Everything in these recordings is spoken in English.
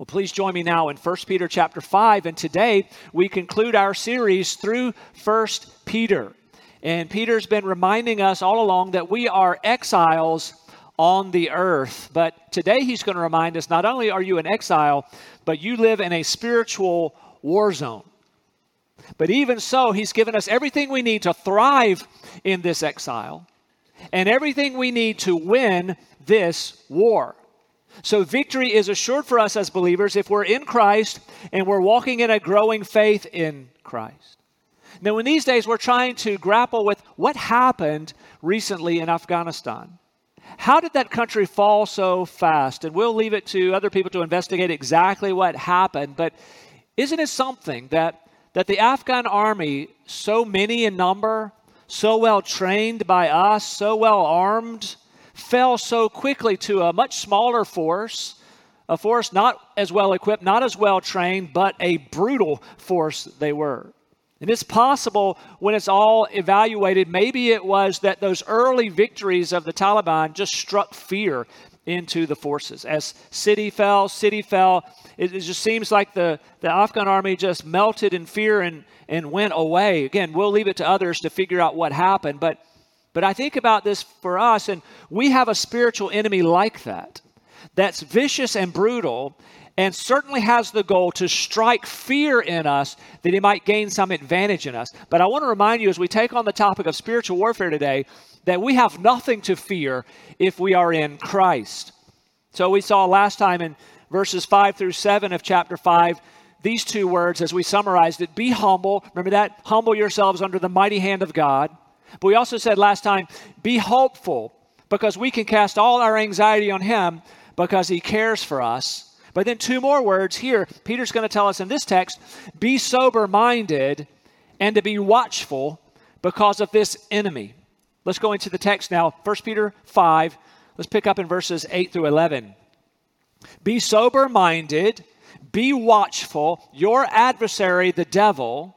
Well, please join me now in 1 Peter chapter 5 and today we conclude our series through 1 Peter. And Peter's been reminding us all along that we are exiles on the earth. But today he's going to remind us not only are you an exile, but you live in a spiritual war zone. But even so, he's given us everything we need to thrive in this exile and everything we need to win this war. So, victory is assured for us as believers if we're in Christ and we're walking in a growing faith in Christ. Now, in these days, we're trying to grapple with what happened recently in Afghanistan. How did that country fall so fast? And we'll leave it to other people to investigate exactly what happened. But isn't it something that, that the Afghan army, so many in number, so well trained by us, so well armed, fell so quickly to a much smaller force, a force not as well equipped, not as well trained, but a brutal force they were. And it's possible when it's all evaluated, maybe it was that those early victories of the Taliban just struck fear into the forces. As city fell, city fell, it, it, just seems like the, the Afghan army just melted in fear and, and went away. Again, we'll leave it to others to figure out what happened, but but I think about this for us, and we have a spiritual enemy like that, that's vicious and brutal, and certainly has the goal to strike fear in us that he might gain some advantage in us. But I want to remind you as we take on the topic of spiritual warfare today that we have nothing to fear if we are in Christ. So we saw last time in verses 5 through 7 of chapter 5 these two words as we summarized it be humble. Remember that? Humble yourselves under the mighty hand of God. But we also said last time, be hopeful because we can cast all our anxiety on Him because He cares for us. But then, two more words here. Peter's going to tell us in this text be sober minded and to be watchful because of this enemy. Let's go into the text now. 1 Peter 5. Let's pick up in verses 8 through 11. Be sober minded, be watchful. Your adversary, the devil,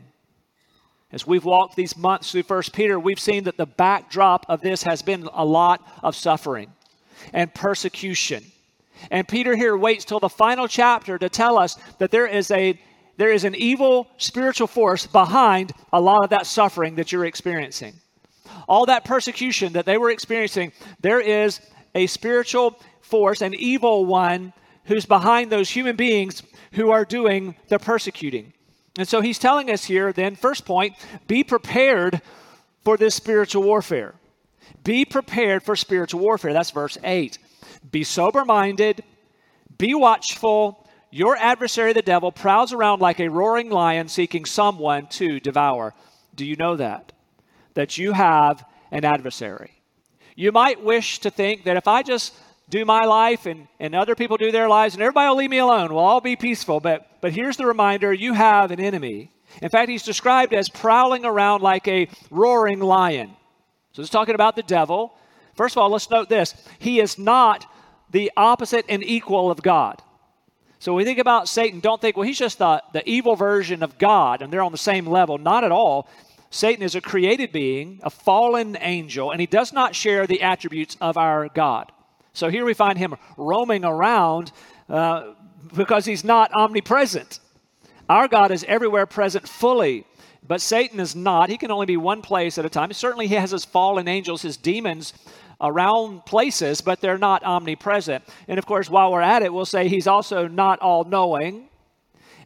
As we've walked these months through First Peter, we've seen that the backdrop of this has been a lot of suffering and persecution. And Peter here waits till the final chapter to tell us that there is a there is an evil spiritual force behind a lot of that suffering that you're experiencing. All that persecution that they were experiencing, there is a spiritual force, an evil one who's behind those human beings who are doing the persecuting. And so he's telling us here, then, first point, be prepared for this spiritual warfare. Be prepared for spiritual warfare. That's verse 8. Be sober minded, be watchful. Your adversary, the devil, prowls around like a roaring lion seeking someone to devour. Do you know that? That you have an adversary. You might wish to think that if I just do my life and, and other people do their lives and everybody will leave me alone. We'll all be peaceful. But, but here's the reminder you have an enemy. In fact, he's described as prowling around like a roaring lion. So he's talking about the devil. First of all, let's note this he is not the opposite and equal of God. So when we think about Satan, don't think, well, he's just the, the evil version of God and they're on the same level. Not at all. Satan is a created being, a fallen angel, and he does not share the attributes of our God. So here we find him roaming around uh, because he's not omnipresent. Our God is everywhere present fully, but Satan is not. He can only be one place at a time. Certainly, he has his fallen angels, his demons around places, but they're not omnipresent. And of course, while we're at it, we'll say he's also not all knowing,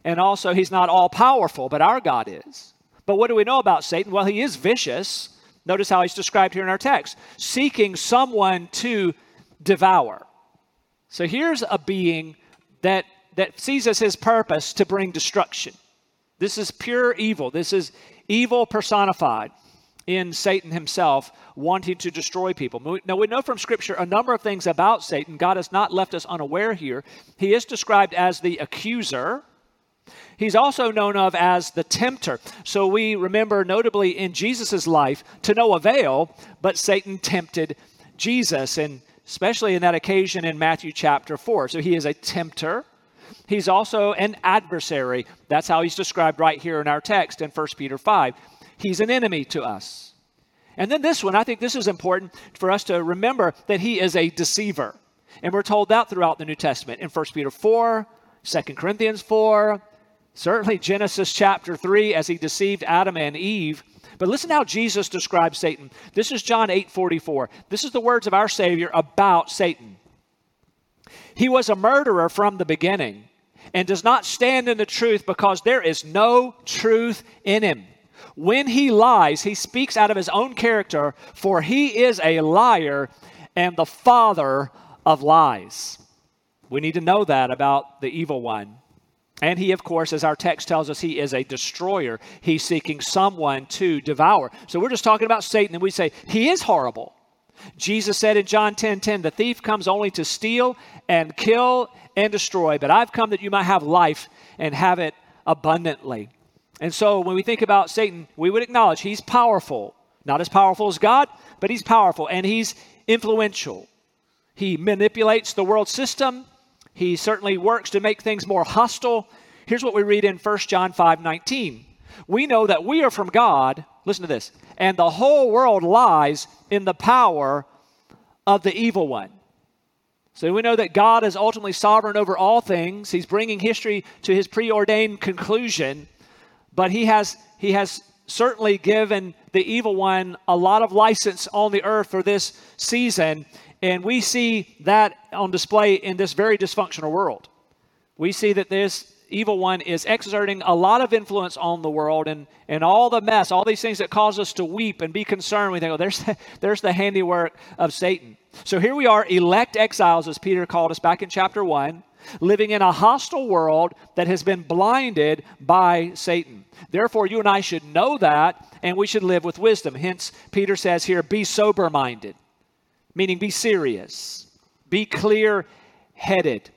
and also he's not all powerful, but our God is. But what do we know about Satan? Well, he is vicious. Notice how he's described here in our text seeking someone to devour. So here's a being that, that sees as his purpose to bring destruction. This is pure evil. This is evil personified. in Satan himself wanting to destroy people. Now, we know from Scripture a number of things about Satan. God has not left us unaware here. He is described as the accuser. He's also known of as the tempter. So we remember notably in Jesus' life to no avail, but Satan tempted Jesus, and especially in that occasion in Matthew chapter 4. So he is a tempter. He's also an adversary. That's how he's described right here in our text in 1 Peter 5. He's an enemy to us. And then this one, I think this is important for us to remember that he is a deceiver. And we're told that throughout the New Testament in 1 Peter 4, 2 Corinthians 4, certainly Genesis chapter 3 as he deceived Adam and Eve. But listen how Jesus describes Satan. This is John 8 44. This is the words of our Savior about Satan. He was a murderer from the beginning and does not stand in the truth because there is no truth in him. When he lies, he speaks out of his own character, for he is a liar and the father of lies. We need to know that about the evil one. And he, of course, as our text tells us, he is a destroyer. He's seeking someone to devour. So we're just talking about Satan, and we say, he is horrible. Jesus said in John 10 10, the thief comes only to steal and kill and destroy, but I've come that you might have life and have it abundantly. And so when we think about Satan, we would acknowledge he's powerful. Not as powerful as God, but he's powerful and he's influential. He manipulates the world system. He certainly works to make things more hostile. Here's what we read in 1 John 5 19. We know that we are from God, listen to this, and the whole world lies in the power of the evil one. So we know that God is ultimately sovereign over all things. He's bringing history to his preordained conclusion, but he has he has certainly given the evil one a lot of license on the earth for this season, and we see that on display in this very dysfunctional world. We see that this evil one is exerting a lot of influence on the world and, and all the mess, all these things that cause us to weep and be concerned. We think, oh, there's the, there's the handiwork of Satan. So here we are, elect exiles, as Peter called us back in chapter 1, living in a hostile world that has been blinded by Satan. Therefore, you and I should know that, and we should live with wisdom. Hence, Peter says here, be sober minded, meaning be serious, be clear headed.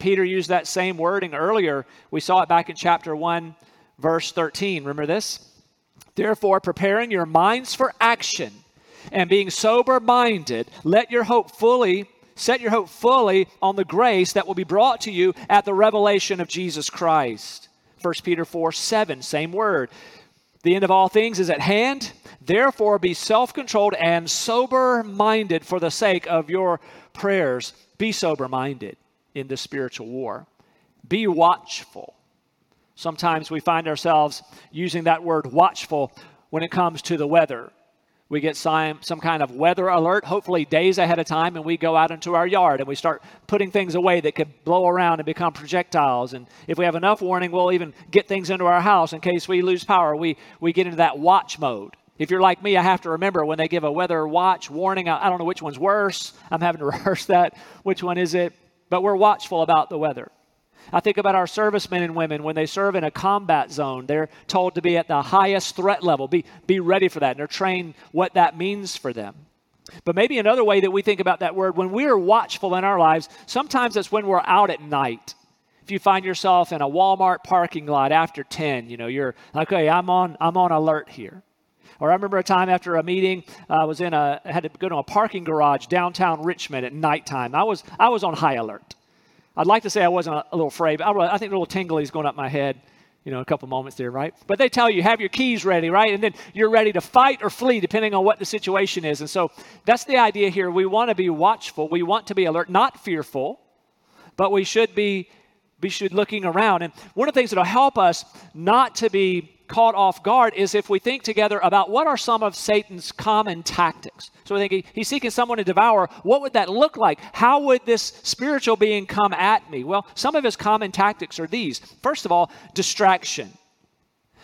Peter used that same wording earlier. We saw it back in chapter 1, verse 13. Remember this? Therefore, preparing your minds for action and being sober minded, let your hope fully set your hope fully on the grace that will be brought to you at the revelation of Jesus Christ. 1 Peter 4 7, same word. The end of all things is at hand. Therefore, be self controlled and sober minded for the sake of your prayers. Be sober minded in the spiritual war. Be watchful. Sometimes we find ourselves using that word watchful when it comes to the weather. We get some, some kind of weather alert, hopefully days ahead of time, and we go out into our yard and we start putting things away that could blow around and become projectiles. And if we have enough warning, we'll even get things into our house in case we lose power. We, we get into that watch mode. If you're like me, I have to remember when they give a weather watch warning, I, don't know which one's worse. I'm having to rehearse that. Which one is it? But we're watchful about the weather. I think about our servicemen and women when they serve in a combat zone. They're told to be at the highest threat level, be, be ready for that, and they're trained what that means for them. But maybe another way that we think about that word, when we are watchful in our lives, sometimes it's when we're out at night. If you find yourself in a Walmart parking lot after 10, you know, you're like, okay, I'm on, I'm on alert here. Or I remember a time after a meeting, uh, I was in a, had to go to a parking garage downtown Richmond at nighttime. I was, I was on high alert. I'd like to say I wasn't a, a little afraid, but I, I think a little tingly's going up my head, you know, a couple moments there, right? But they tell you, have your keys ready, right? And then you're ready to fight or flee depending on what the situation is. And so that's the idea here. We want to be watchful. We want to be alert, not fearful, but we should be, we should looking around. And one of the things that'll help us not to be caught off guard is if we think together about what are some of Satan's common tactics. So we think he's seeking someone to devour. What would that look like? How would this spiritual being come at me? Well, some of his common tactics are these. First of all, distraction.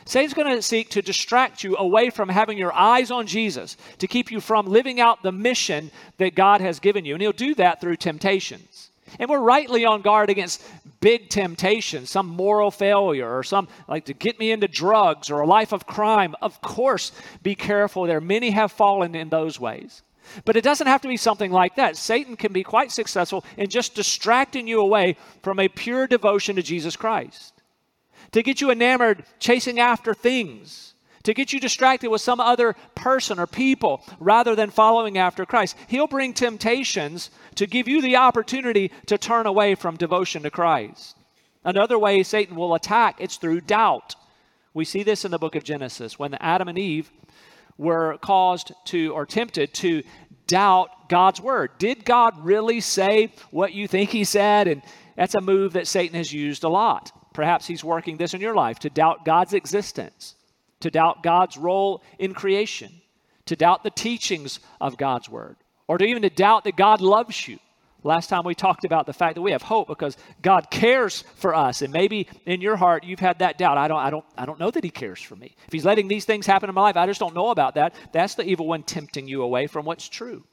Satan's going to seek to distract you away from having your eyes on Jesus, to keep you from living out the mission that God has given you. And he'll do that through temptations. And we're rightly on guard against big temptation, some moral failure, or some like to get me into drugs or a life of crime. Of course, be careful there. Many have fallen in those ways. But it doesn't have to be something like that. Satan can be quite successful in just distracting you away from a pure devotion to Jesus Christ, to get you enamored chasing after things to get you distracted with some other person or people rather than following after Christ. He'll bring temptations to give you the opportunity to turn away from devotion to Christ. Another way Satan will attack it's through doubt. We see this in the book of Genesis when Adam and Eve were caused to or tempted to doubt God's word. Did God really say what you think he said? And that's a move that Satan has used a lot. Perhaps he's working this in your life to doubt God's existence to doubt God's role in creation, to doubt the teachings of God's word, or to even to doubt that God loves you. Last time we talked about the fact that we have hope because God cares for us. And maybe in your heart you've had that doubt. I don't, I don't, I don't know that He cares for me. If He's letting these things happen in my life, I just don't know about that. That's the evil one tempting you away from what's true.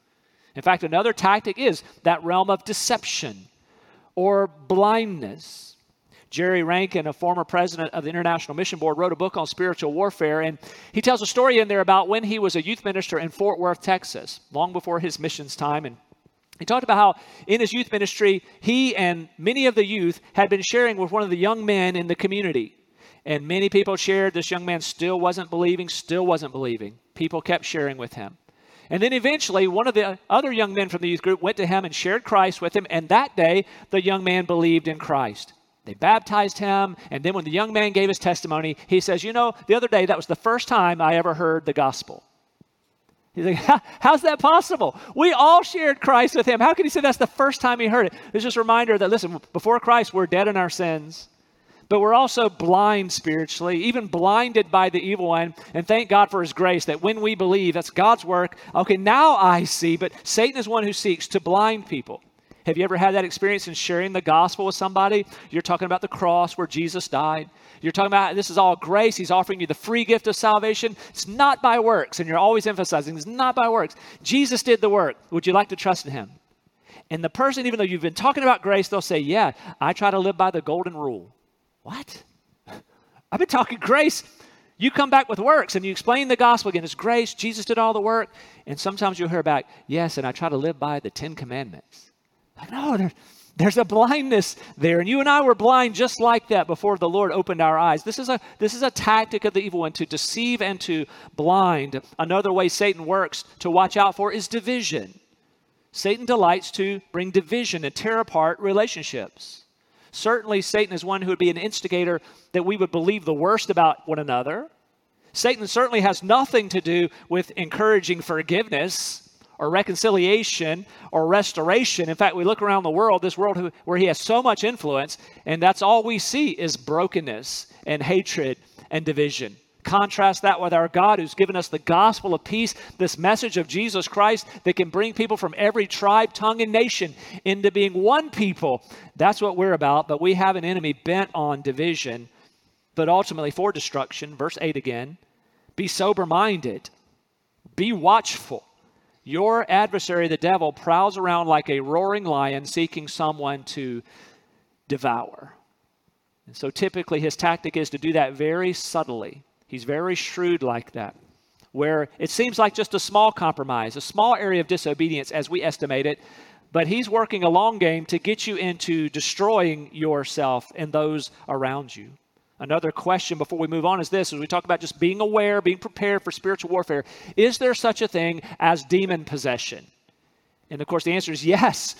In fact, another tactic is that realm of deception or blindness. Jerry Rankin, a former president of the International Mission Board, wrote a book on spiritual warfare. And he tells a story in there about when he was a youth minister in Fort Worth, Texas, long before his missions time. And he talked about how in his youth ministry, he and many of the youth had been sharing with one of the young men in the community. And many people shared. This young man still wasn't believing, still wasn't believing. People kept sharing with him. And then eventually, one of the other young men from the youth group went to him and shared Christ with him. And that day, the young man believed in Christ. They baptized him, and then when the young man gave his testimony, he says, You know, the other day, that was the first time I ever heard the gospel. He's like, How's that possible? We all shared Christ with him. How can he say that's the first time he heard it? It's just a reminder that, listen, before Christ, we're dead in our sins, but we're also blind spiritually, even blinded by the evil one. And thank God for his grace that when we believe, that's God's work. Okay, now I see, but Satan is one who seeks to blind people. Have you ever had that experience in sharing the gospel with somebody? You're talking about the cross where Jesus died. You're talking about this is all grace. He's offering you the free gift of salvation. It's not by works. And you're always emphasizing it's not by works. Jesus did the work. Would you like to trust in him? And the person, even though you've been talking about grace, they'll say, Yeah, I try to live by the golden rule. What? I've been talking grace. You come back with works and you explain the gospel again. It's grace. Jesus did all the work. And sometimes you'll hear back, Yes, and I try to live by the Ten Commandments. Like, no, there, there's a blindness there. And you and I were blind just like that before the Lord opened our eyes. This is a, this is a tactic of the evil one to deceive and to blind. Another way Satan works to watch out for is division. Satan delights to bring division and tear apart relationships. Certainly, Satan is one who would be an instigator that we would believe the worst about one another. Satan certainly has nothing to do with encouraging forgiveness or reconciliation or restoration. In fact, we look around the world, this world where he has so much influence, and that's all we see is brokenness and hatred and division. Contrast that with our God who's given us the gospel of peace, this message of Jesus Christ that can bring people from every tribe, tongue, and nation into being one people. That's what we're about, but we have an enemy bent on division, but ultimately for destruction. Verse 8 again be sober minded, be watchful. Your adversary, the devil, prowls around like a roaring lion seeking someone to devour. And so typically his tactic is to do that very subtly. He's very shrewd like that, where it seems like just a small compromise, a small area of disobedience as we estimate it, but he's working a long game to get you into destroying yourself and those around you. Another question before we move on is this as we talk about just being aware, being prepared for spiritual warfare, is there such a thing as demon possession? And of course, the answer is yes.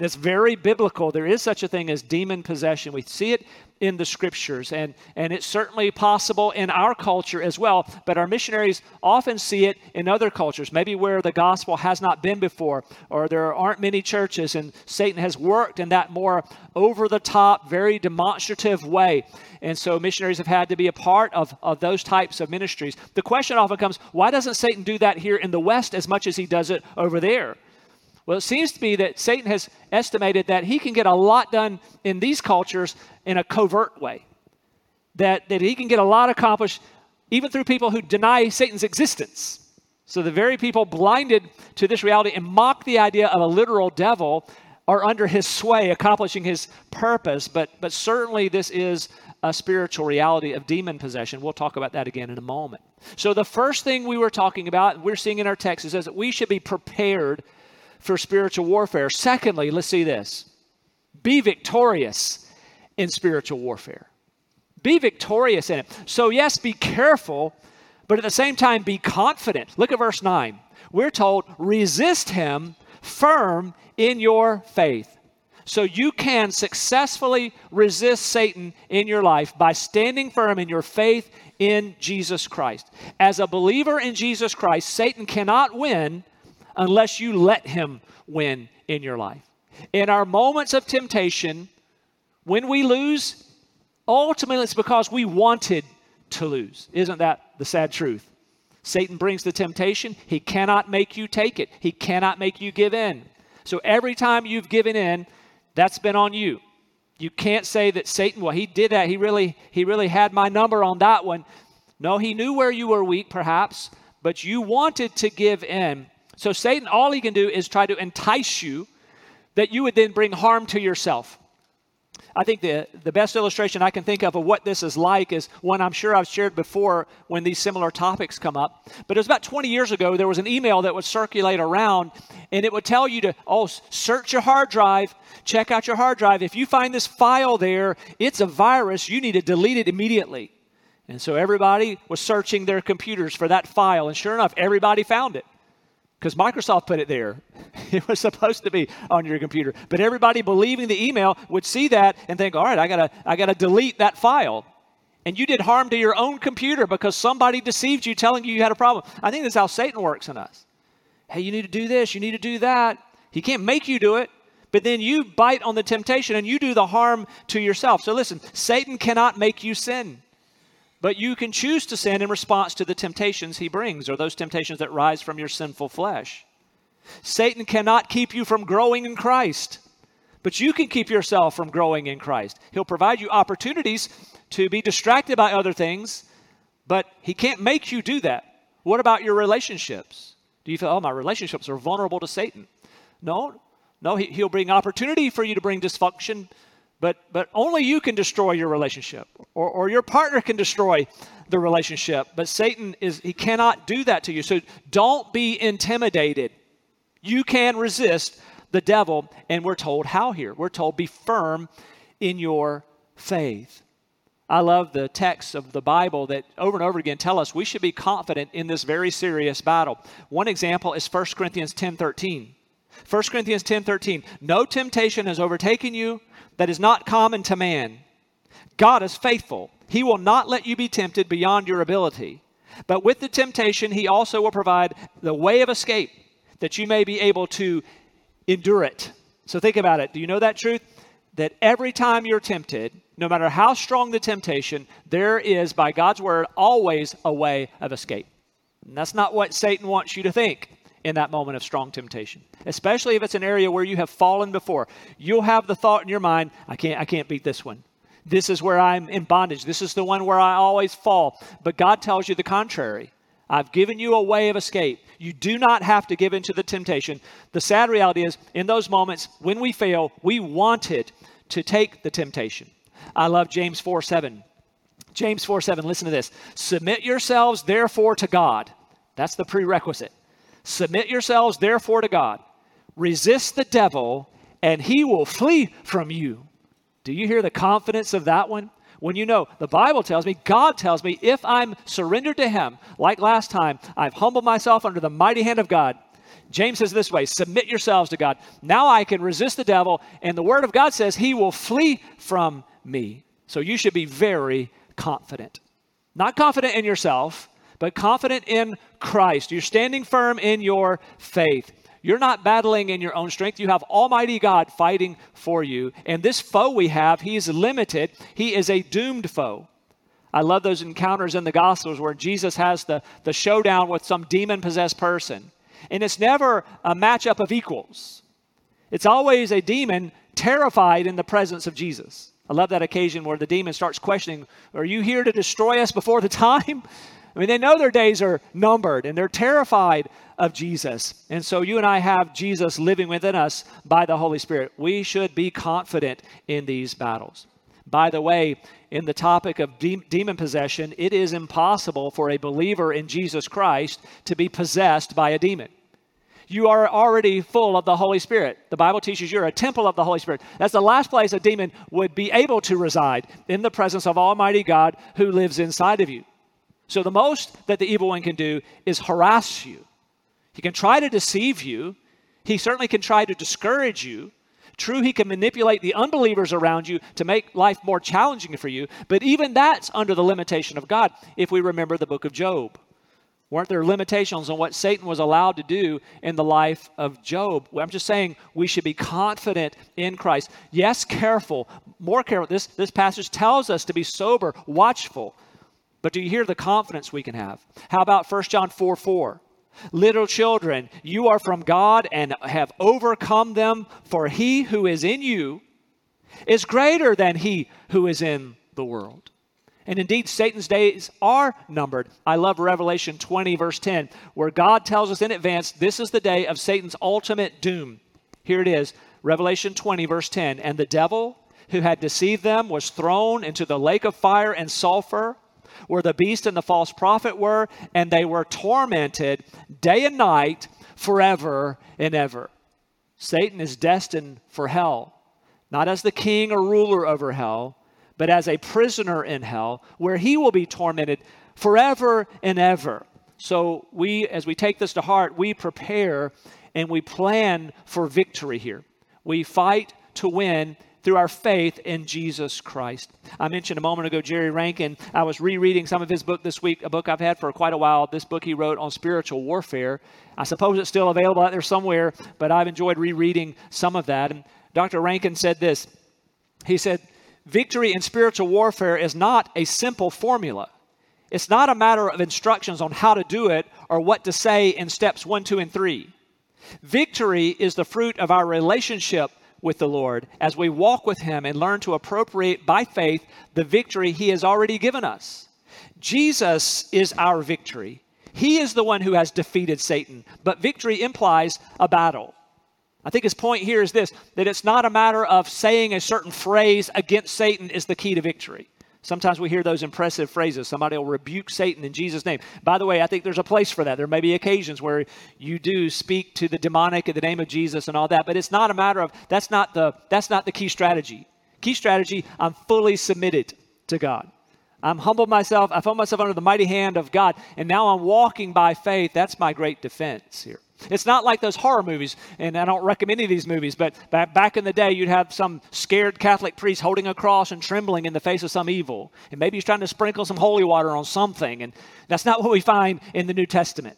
It's very biblical. There is such a thing as demon possession. We see it in the scriptures, and, and it's certainly possible in our culture as well. But our missionaries often see it in other cultures, maybe where the gospel has not been before, or there aren't many churches, and Satan has worked in that more over the top, very demonstrative way. And so missionaries have had to be a part of, of those types of ministries. The question often comes why doesn't Satan do that here in the West as much as he does it over there? Well, it seems to be that Satan has estimated that he can get a lot done in these cultures in a covert way. That, that he can get a lot accomplished even through people who deny Satan's existence. So the very people blinded to this reality and mock the idea of a literal devil are under his sway, accomplishing his purpose, but, but certainly this is a spiritual reality of demon possession. We'll talk about that again in a moment. So, the first thing we were talking about, we're seeing in our text, is that we should be prepared for spiritual warfare. Secondly, let's see this be victorious in spiritual warfare. Be victorious in it. So, yes, be careful, but at the same time, be confident. Look at verse 9. We're told, resist him firm in your faith. So you can successfully resist Satan in your life by standing firm in your faith in Jesus Christ. As a believer in Jesus Christ, Satan cannot win unless you let him win in your life. In our moments of temptation, when we lose, ultimately it's because we wanted to lose. Isn't that the sad truth? Satan brings the temptation. He cannot make you take it, he cannot make you give in. So every time you've given in, that's been on you. You can't say that Satan, well, he did that. He really, he really had my number on that one. No, he knew where you were weak, perhaps, but you wanted to give in. So Satan, all he can do is try to entice you that you would then bring harm to yourself. I think the, the best illustration I can think of of what this is like is one I'm sure I've shared before when these similar topics come up. But it was about 20 years ago, there was an email that would circulate around and it would tell you to, oh, search your hard drive, check out your hard drive. If you find this file there, it's a virus, you need to delete it immediately. And so everybody was searching their computers for that file, and sure enough, everybody found it because Microsoft put it there. It was supposed to be on your computer. But everybody believing the email would see that and think, all right, I gotta, I gotta delete that file. And you did harm to your own computer because somebody deceived you telling you you had a problem. I think that's how Satan works in us. Hey, you need to do this, you need to do that. He can't make you do it, but then you bite on the temptation and you do the harm to yourself. So listen, Satan cannot make you sin. But you can choose to sin in response to the temptations he brings, or those temptations that rise from your sinful flesh. Satan cannot keep you from growing in Christ, but you can keep yourself from growing in Christ. He'll provide you opportunities to be distracted by other things, but he can't make you do that. What about your relationships? Do you feel, oh, my relationships are vulnerable to Satan? No, no, he, he'll bring opportunity for you to bring dysfunction, but, but only you can destroy your relationship, or, or your partner can destroy the relationship. But Satan is, he cannot do that to you. So don't be intimidated. You can resist the devil, and we're told how here. We're told be firm in your faith. I love the texts of the Bible that over and over again tell us we should be confident in this very serious battle. One example is 1 Corinthians 10 13. 1 Corinthians 10 13. No temptation has overtaken you that is not common to man. God is faithful. He will not let you be tempted beyond your ability. But with the temptation, He also will provide the way of escape that you may be able to endure it. So think about it. Do you know that truth? That every time you're tempted, no matter how strong the temptation, there is, by God's word, always a way of escape. And that's not what Satan wants you to think in that moment of strong temptation, especially if it's an area where you have fallen before. You'll have the thought in your mind, I can't, I can't beat this one. This is where I'm in bondage. This is the one where I always fall. But God tells you the contrary. I've given you a way of escape. You do not have to give in to the temptation. The sad reality is, in those moments when we fail, we wanted to take the temptation. I love James 4 7. James 4 7, listen to this. Submit yourselves, therefore, to God. That's the prerequisite. Submit yourselves, therefore, to God. Resist the devil, and he will flee from you. Do you hear the confidence of that one? When you know, the Bible tells me, God tells me, if I'm surrendered to Him, like last time, I've humbled myself under the mighty hand of God. James says this way submit yourselves to God. Now I can resist the devil, and the Word of God says he will flee from me. So you should be very confident. Not confident in yourself, but confident in Christ. You're standing firm in your faith. You're not battling in your own strength. You have Almighty God fighting for you. And this foe we have, he is limited. He is a doomed foe. I love those encounters in the Gospels where Jesus has the, the showdown with some demon possessed person. And it's never a matchup of equals, it's always a demon terrified in the presence of Jesus. I love that occasion where the demon starts questioning Are you here to destroy us before the time? I mean, they know their days are numbered and they're terrified of Jesus. And so you and I have Jesus living within us by the Holy Spirit. We should be confident in these battles. By the way, in the topic of de- demon possession, it is impossible for a believer in Jesus Christ to be possessed by a demon. You are already full of the Holy Spirit. The Bible teaches you're a temple of the Holy Spirit. That's the last place a demon would be able to reside in the presence of Almighty God who lives inside of you. So, the most that the evil one can do is harass you. He can try to deceive you. He certainly can try to discourage you. True, he can manipulate the unbelievers around you to make life more challenging for you, but even that's under the limitation of God if we remember the book of Job. Weren't there limitations on what Satan was allowed to do in the life of Job? I'm just saying we should be confident in Christ. Yes, careful, more careful. This, this passage tells us to be sober, watchful. But do you hear the confidence we can have? How about 1 John 4 4? Little children, you are from God and have overcome them, for he who is in you is greater than he who is in the world. And indeed, Satan's days are numbered. I love Revelation 20, verse 10, where God tells us in advance this is the day of Satan's ultimate doom. Here it is Revelation 20, verse 10. And the devil who had deceived them was thrown into the lake of fire and sulfur where the beast and the false prophet were, and they were tormented day and night forever and ever. Satan is destined for hell, not as the king or ruler over hell, but as a prisoner in hell, where he will be tormented forever and ever. So, we, as we take this to heart, we prepare and we plan for victory here. We fight to win through our faith in Jesus Christ. I mentioned a moment ago Jerry Rankin. I was rereading some of his book this week, a book I've had for quite a while. This book he wrote on spiritual warfare. I suppose it's still available out there somewhere, but I've enjoyed rereading some of that. And Dr. Rankin said this He said, Victory in spiritual warfare is not a simple formula. It's not a matter of instructions on how to do it or what to say in steps one, two, and three. Victory is the fruit of our relationship with the Lord as we walk with Him and learn to appropriate by faith the victory He has already given us. Jesus is our victory. He is the one who has defeated Satan, but victory implies a battle. I think his point here is this that it's not a matter of saying a certain phrase against Satan is the key to victory. Sometimes we hear those impressive phrases. Somebody will rebuke Satan in Jesus' name. By the way, I think there's a place for that. There may be occasions where you do speak to the demonic in the name of Jesus and all that, but it's not a matter of that's not the that's not the key strategy. Key strategy, I'm fully submitted to God. I'm humbled myself, I found myself under the mighty hand of God, and now I'm walking by faith. That's my great defense here. It's not like those horror movies, and I don't recommend any of these movies, but back in the day, you'd have some scared Catholic priest holding a cross and trembling in the face of some evil. And maybe he's trying to sprinkle some holy water on something. And that's not what we find in the New Testament.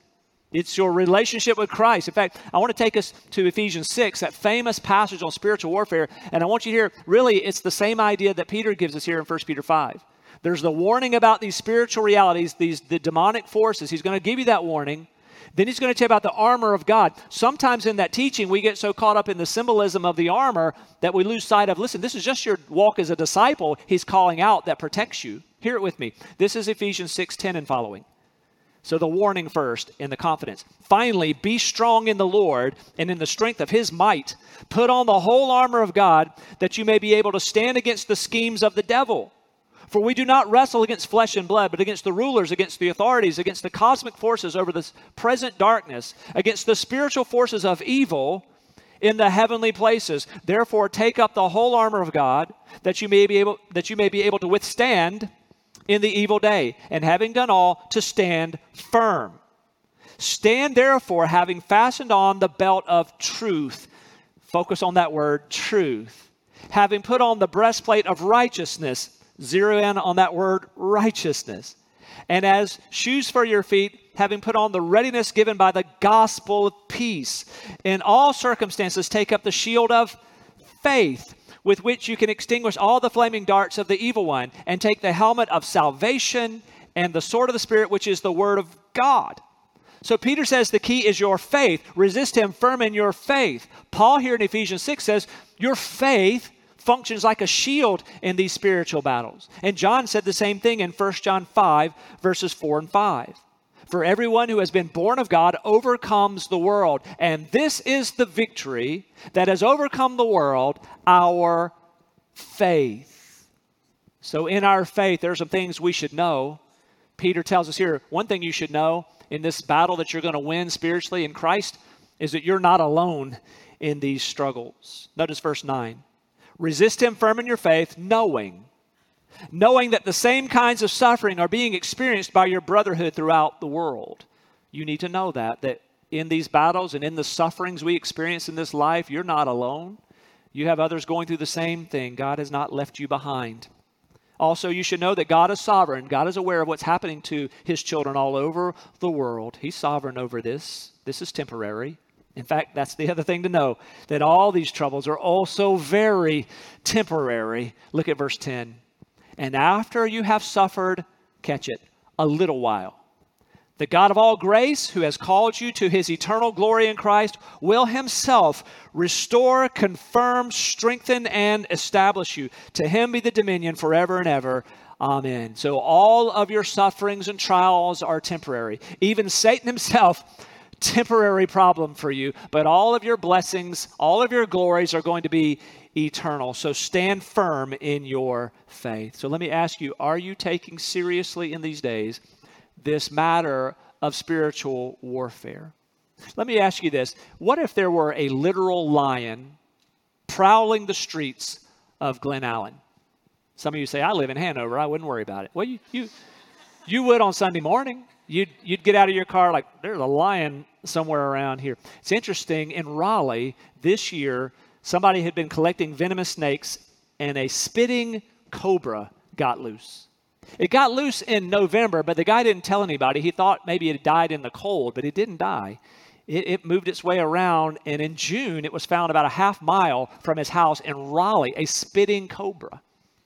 It's your relationship with Christ. In fact, I want to take us to Ephesians 6, that famous passage on spiritual warfare. And I want you to hear really, it's the same idea that Peter gives us here in 1 Peter 5. There's the warning about these spiritual realities, these the demonic forces. He's going to give you that warning. Then he's going to tell you about the armor of God. Sometimes in that teaching, we get so caught up in the symbolism of the armor that we lose sight of listen, this is just your walk as a disciple. He's calling out that protects you. Hear it with me. This is Ephesians 6 10 and following. So the warning first and the confidence. Finally, be strong in the Lord and in the strength of his might. Put on the whole armor of God that you may be able to stand against the schemes of the devil. For we do not wrestle against flesh and blood, but against the rulers, against the authorities, against the cosmic forces over this present darkness, against the spiritual forces of evil in the heavenly places. Therefore, take up the whole armor of God, that you may be able, that you may be able to withstand in the evil day, and having done all, to stand firm. Stand therefore, having fastened on the belt of truth. Focus on that word, truth. Having put on the breastplate of righteousness Zero in on that word righteousness. And as shoes for your feet, having put on the readiness given by the gospel of peace. In all circumstances, take up the shield of faith with which you can extinguish all the flaming darts of the evil one, and take the helmet of salvation and the sword of the Spirit, which is the word of God. So Peter says the key is your faith. Resist him firm in your faith. Paul here in Ephesians 6 says, Your faith functions like a shield in these spiritual battles. And John said the same thing in 1 John 5, verses 4 and 5. For everyone who has been born of God overcomes the world. And this is the victory that has overcome the world, our faith. So, in our faith, there are some things we should know. Peter tells us here one thing you should know in this battle that you're going to win spiritually in Christ is that you're not alone in these struggles. Notice verse 9. Resist him firm in your faith, knowing, knowing that the same kinds of suffering are being experienced by your brotherhood throughout the world. You need to know that, that in these battles and in the sufferings we experience in this life, you're not alone. You have others going through the same thing. God has not left you behind. Also, you should know that God is sovereign. God is aware of what's happening to his children all over the world. He's sovereign over this. This is temporary. In fact, that's the other thing to know that all these troubles are also very temporary. Look at verse 10. And after you have suffered, catch it, a little while, the God of all grace, who has called you to his eternal glory in Christ, will himself restore, confirm, strengthen, and establish you. To him be the dominion forever and ever. Amen. So all of your sufferings and trials are temporary. Even Satan himself temporary problem for you, but all of your blessings, all of your glories are going to be eternal. So stand firm in your faith. So let me ask you are you taking seriously in these days this matter of spiritual warfare? Let me ask you this what if there were a literal lion prowling the streets of Glen Allen? Some of you say, I live in Hanover, I wouldn't worry about it. Well, you, you, you would on Sunday morning. You'd, you'd get out of your car like, there's a lion somewhere around here. It's interesting, in Raleigh this year, somebody had been collecting venomous snakes and a spitting cobra got loose. It got loose in November, but the guy didn't tell anybody. He thought maybe it died in the cold, but it didn't die. It, it, moved its way around, and in June, it was found about a half mile from his house in Raleigh, a spitting cobra.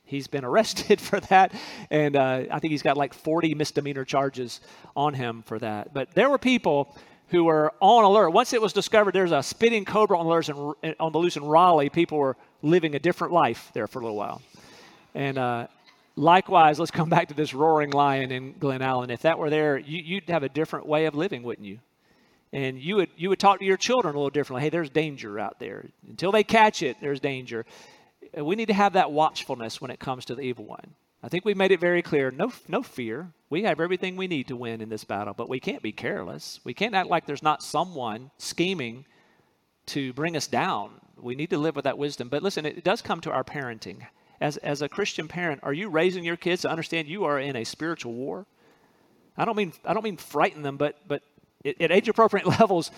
He's been arrested for that, and uh, I think he's got like 40 misdemeanor charges on him for that. But there were people who were on alert. Once it was discovered there's a spitting cobra on in, on the loose in Raleigh, people were living a different life there for a little while. And uh, likewise, let's come back to this roaring lion in Glen Allen. If that were there, you, would have a different way of living, wouldn't you? And you would, you would talk to your children a little differently. Hey, there's danger out there. Until they catch it, there's danger. We need to have that watchfulness when it comes to the evil one. I think we've made it very clear no, no fear. We have everything we need to win in this battle, but we can't be careless. We can't act like there's not someone scheming to bring us down. We need to live with that wisdom. But listen, it does come to our parenting. As, as a Christian parent, are you raising your kids to understand you are in a spiritual war? I don't mean I don't mean frighten them, but but at age appropriate levels,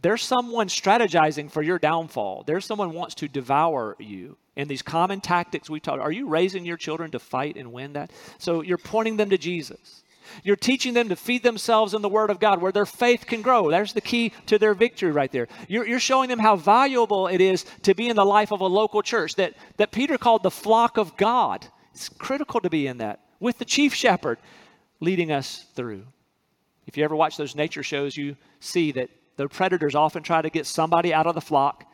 there's someone strategizing for your downfall. There's someone wants to devour you. And these common tactics we taught, are you raising your children to fight and win that? So you're pointing them to Jesus. You're teaching them to feed themselves in the Word of God where their faith can grow. There's the key to their victory right there. You're, you're, showing them how valuable it is to be in the life of a local church that, that Peter called the flock of God. It's critical to be in that with the chief shepherd leading us through. If you ever watch those nature shows, you see that the predators often try to get somebody out of the flock,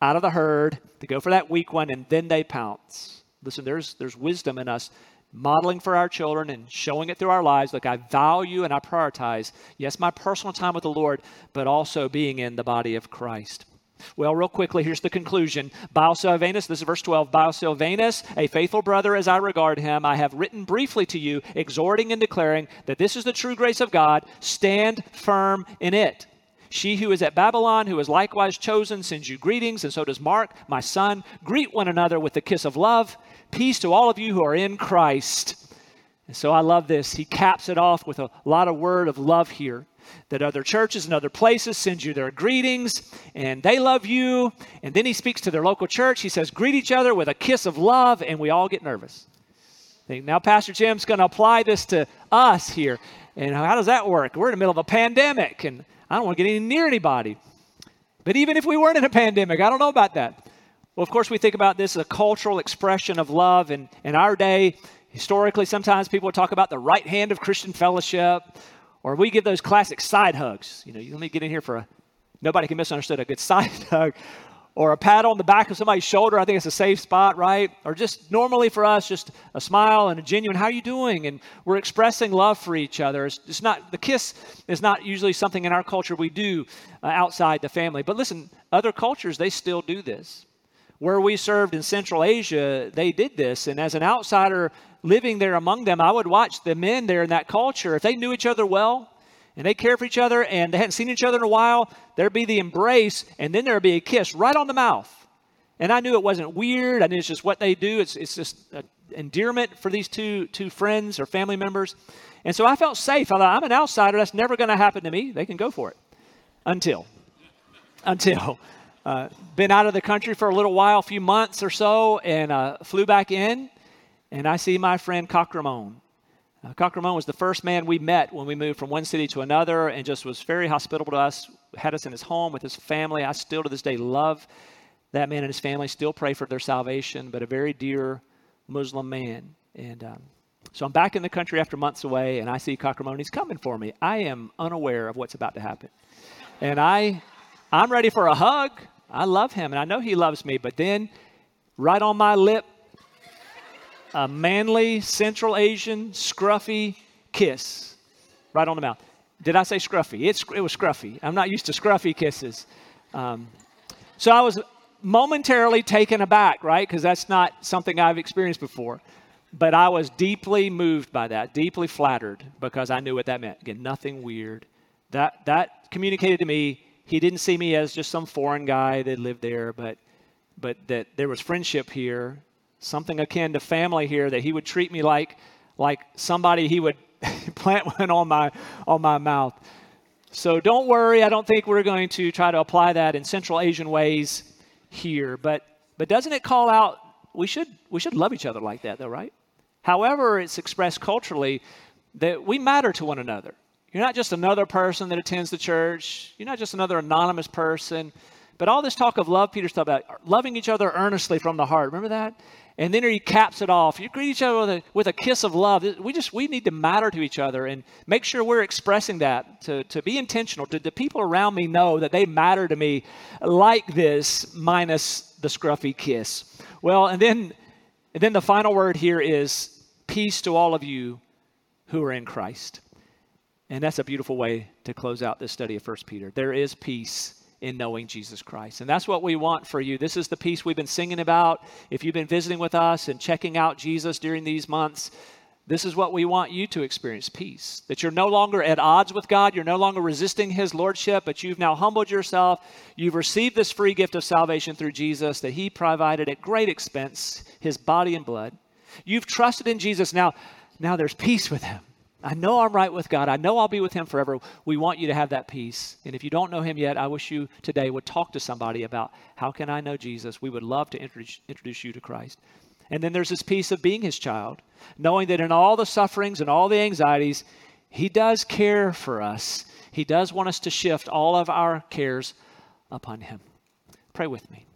out of the herd, to go for that weak one, and then they pounce. Listen, there's, there's wisdom in us modeling for our children and showing it through our lives. Like, I value and I prioritize, yes, my personal time with the Lord, but also being in the body of Christ. Well, real quickly, here's the conclusion. Bio Silvanus, this is verse 12. Bio Silvanus, a faithful brother as I regard him, I have written briefly to you, exhorting and declaring that this is the true grace of God. Stand firm in it. She who is at Babylon, who is likewise chosen, sends you greetings, and so does Mark, my son. Greet one another with the kiss of love. Peace to all of you who are in Christ. And so I love this. He caps it off with a lot of word of love here. That other churches and other places send you their greetings and they love you. And then he speaks to their local church. He says, Greet each other with a kiss of love, and we all get nervous. Now, Pastor Jim's going to apply this to us here. And how does that work? We're in the middle of a pandemic, and I don't want to get any near anybody. But even if we weren't in a pandemic, I don't know about that. Well, of course, we think about this as a cultural expression of love. And in our day, historically, sometimes people talk about the right hand of Christian fellowship, or we give those classic side hugs. You know, you let me get in here for a, nobody can misunderstand a good side hug. Or a pat on the back of somebody's shoulder. I think it's a safe spot, right? Or just normally for us, just a smile and a genuine, how are you doing? And we're expressing love for each other. It's, it's not, the kiss is not usually something in our culture we do uh, outside the family. But listen, other cultures, they still do this. Where we served in Central Asia, they did this. And as an outsider living there among them, I would watch the men there in that culture. If they knew each other well, and they care for each other and they hadn't seen each other in a while, there'd be the embrace and then there'd be a kiss right on the mouth. And I knew it wasn't weird. I knew it's just what they do. It's, it's just endearment for these two, two friends or family members. And so I felt safe. I thought, I'm an outsider. That's never going to happen to me. They can go for it. Until. Until. Uh, been out of the country for a little while, a few months or so, and uh, flew back in. And I see my friend Cock Ramon. Uh, was the first man we met when we moved from one city to another and just was very hospitable to us, had us in his home with his family. I still to this day love that man and his family, still pray for their salvation, but a very dear Muslim man. And um, so I'm back in the country after months away, and I see Cock Ramon. He's coming for me. I am unaware of what's about to happen. And I, I'm ready for a hug. I love him, and I know he loves me, but then right on my lip, a manly Central Asian scruffy kiss right on the mouth. Did I say scruffy? It's, it was scruffy. I'm not used to scruffy kisses. Um, so I was momentarily taken aback, right? Because that's not something I've experienced before. But I was deeply moved by that, deeply flattered because I knew what that meant. Again, nothing weird. That, that communicated to me he didn't see me as just some foreign guy that lived there, but, but that there was friendship here something akin to family here, that he would treat me like, like somebody he would plant one on my, on my mouth. So don't worry, I don't think we're going to try to apply that in Central Asian ways here. But, but doesn't it call out, we should, we should love each other like that, though, right? However, it's expressed culturally that we matter to one another. You're not just another person that attends the church. You're not just another anonymous person. But all this talk of love, Peter's talking about loving each other earnestly from the heart. Remember that? And then he caps it off. You greet each other with a, with a kiss of love. We just we need to matter to each other and make sure we're expressing that to, to be intentional. To the people around me know that they matter to me like this, minus the scruffy kiss. Well, and then and then the final word here is peace to all of you who are in Christ. And that's a beautiful way to close out this study of First Peter. There is peace in knowing Jesus Christ. And that's what we want for you. This is the peace we've been singing about. If you've been visiting with us and checking out Jesus during these months, this is what we want you to experience peace. That you're no longer at odds with God, you're no longer resisting His Lordship, but you've now humbled yourself. You've received this free gift of salvation through Jesus that He provided at great expense, His body and blood. You've trusted in Jesus. Now, now there's peace with Him. I know I'm right with God. I know I'll be with Him forever. We want you to have that peace. And if you don't know Him yet, I wish you today would talk to somebody about how can I know Jesus. We would love to introduce, introduce you to Christ. And then there's this peace of being His child, knowing that in all the sufferings and all the anxieties, He does care for us. He does want us to shift all of our cares upon Him. Pray with me.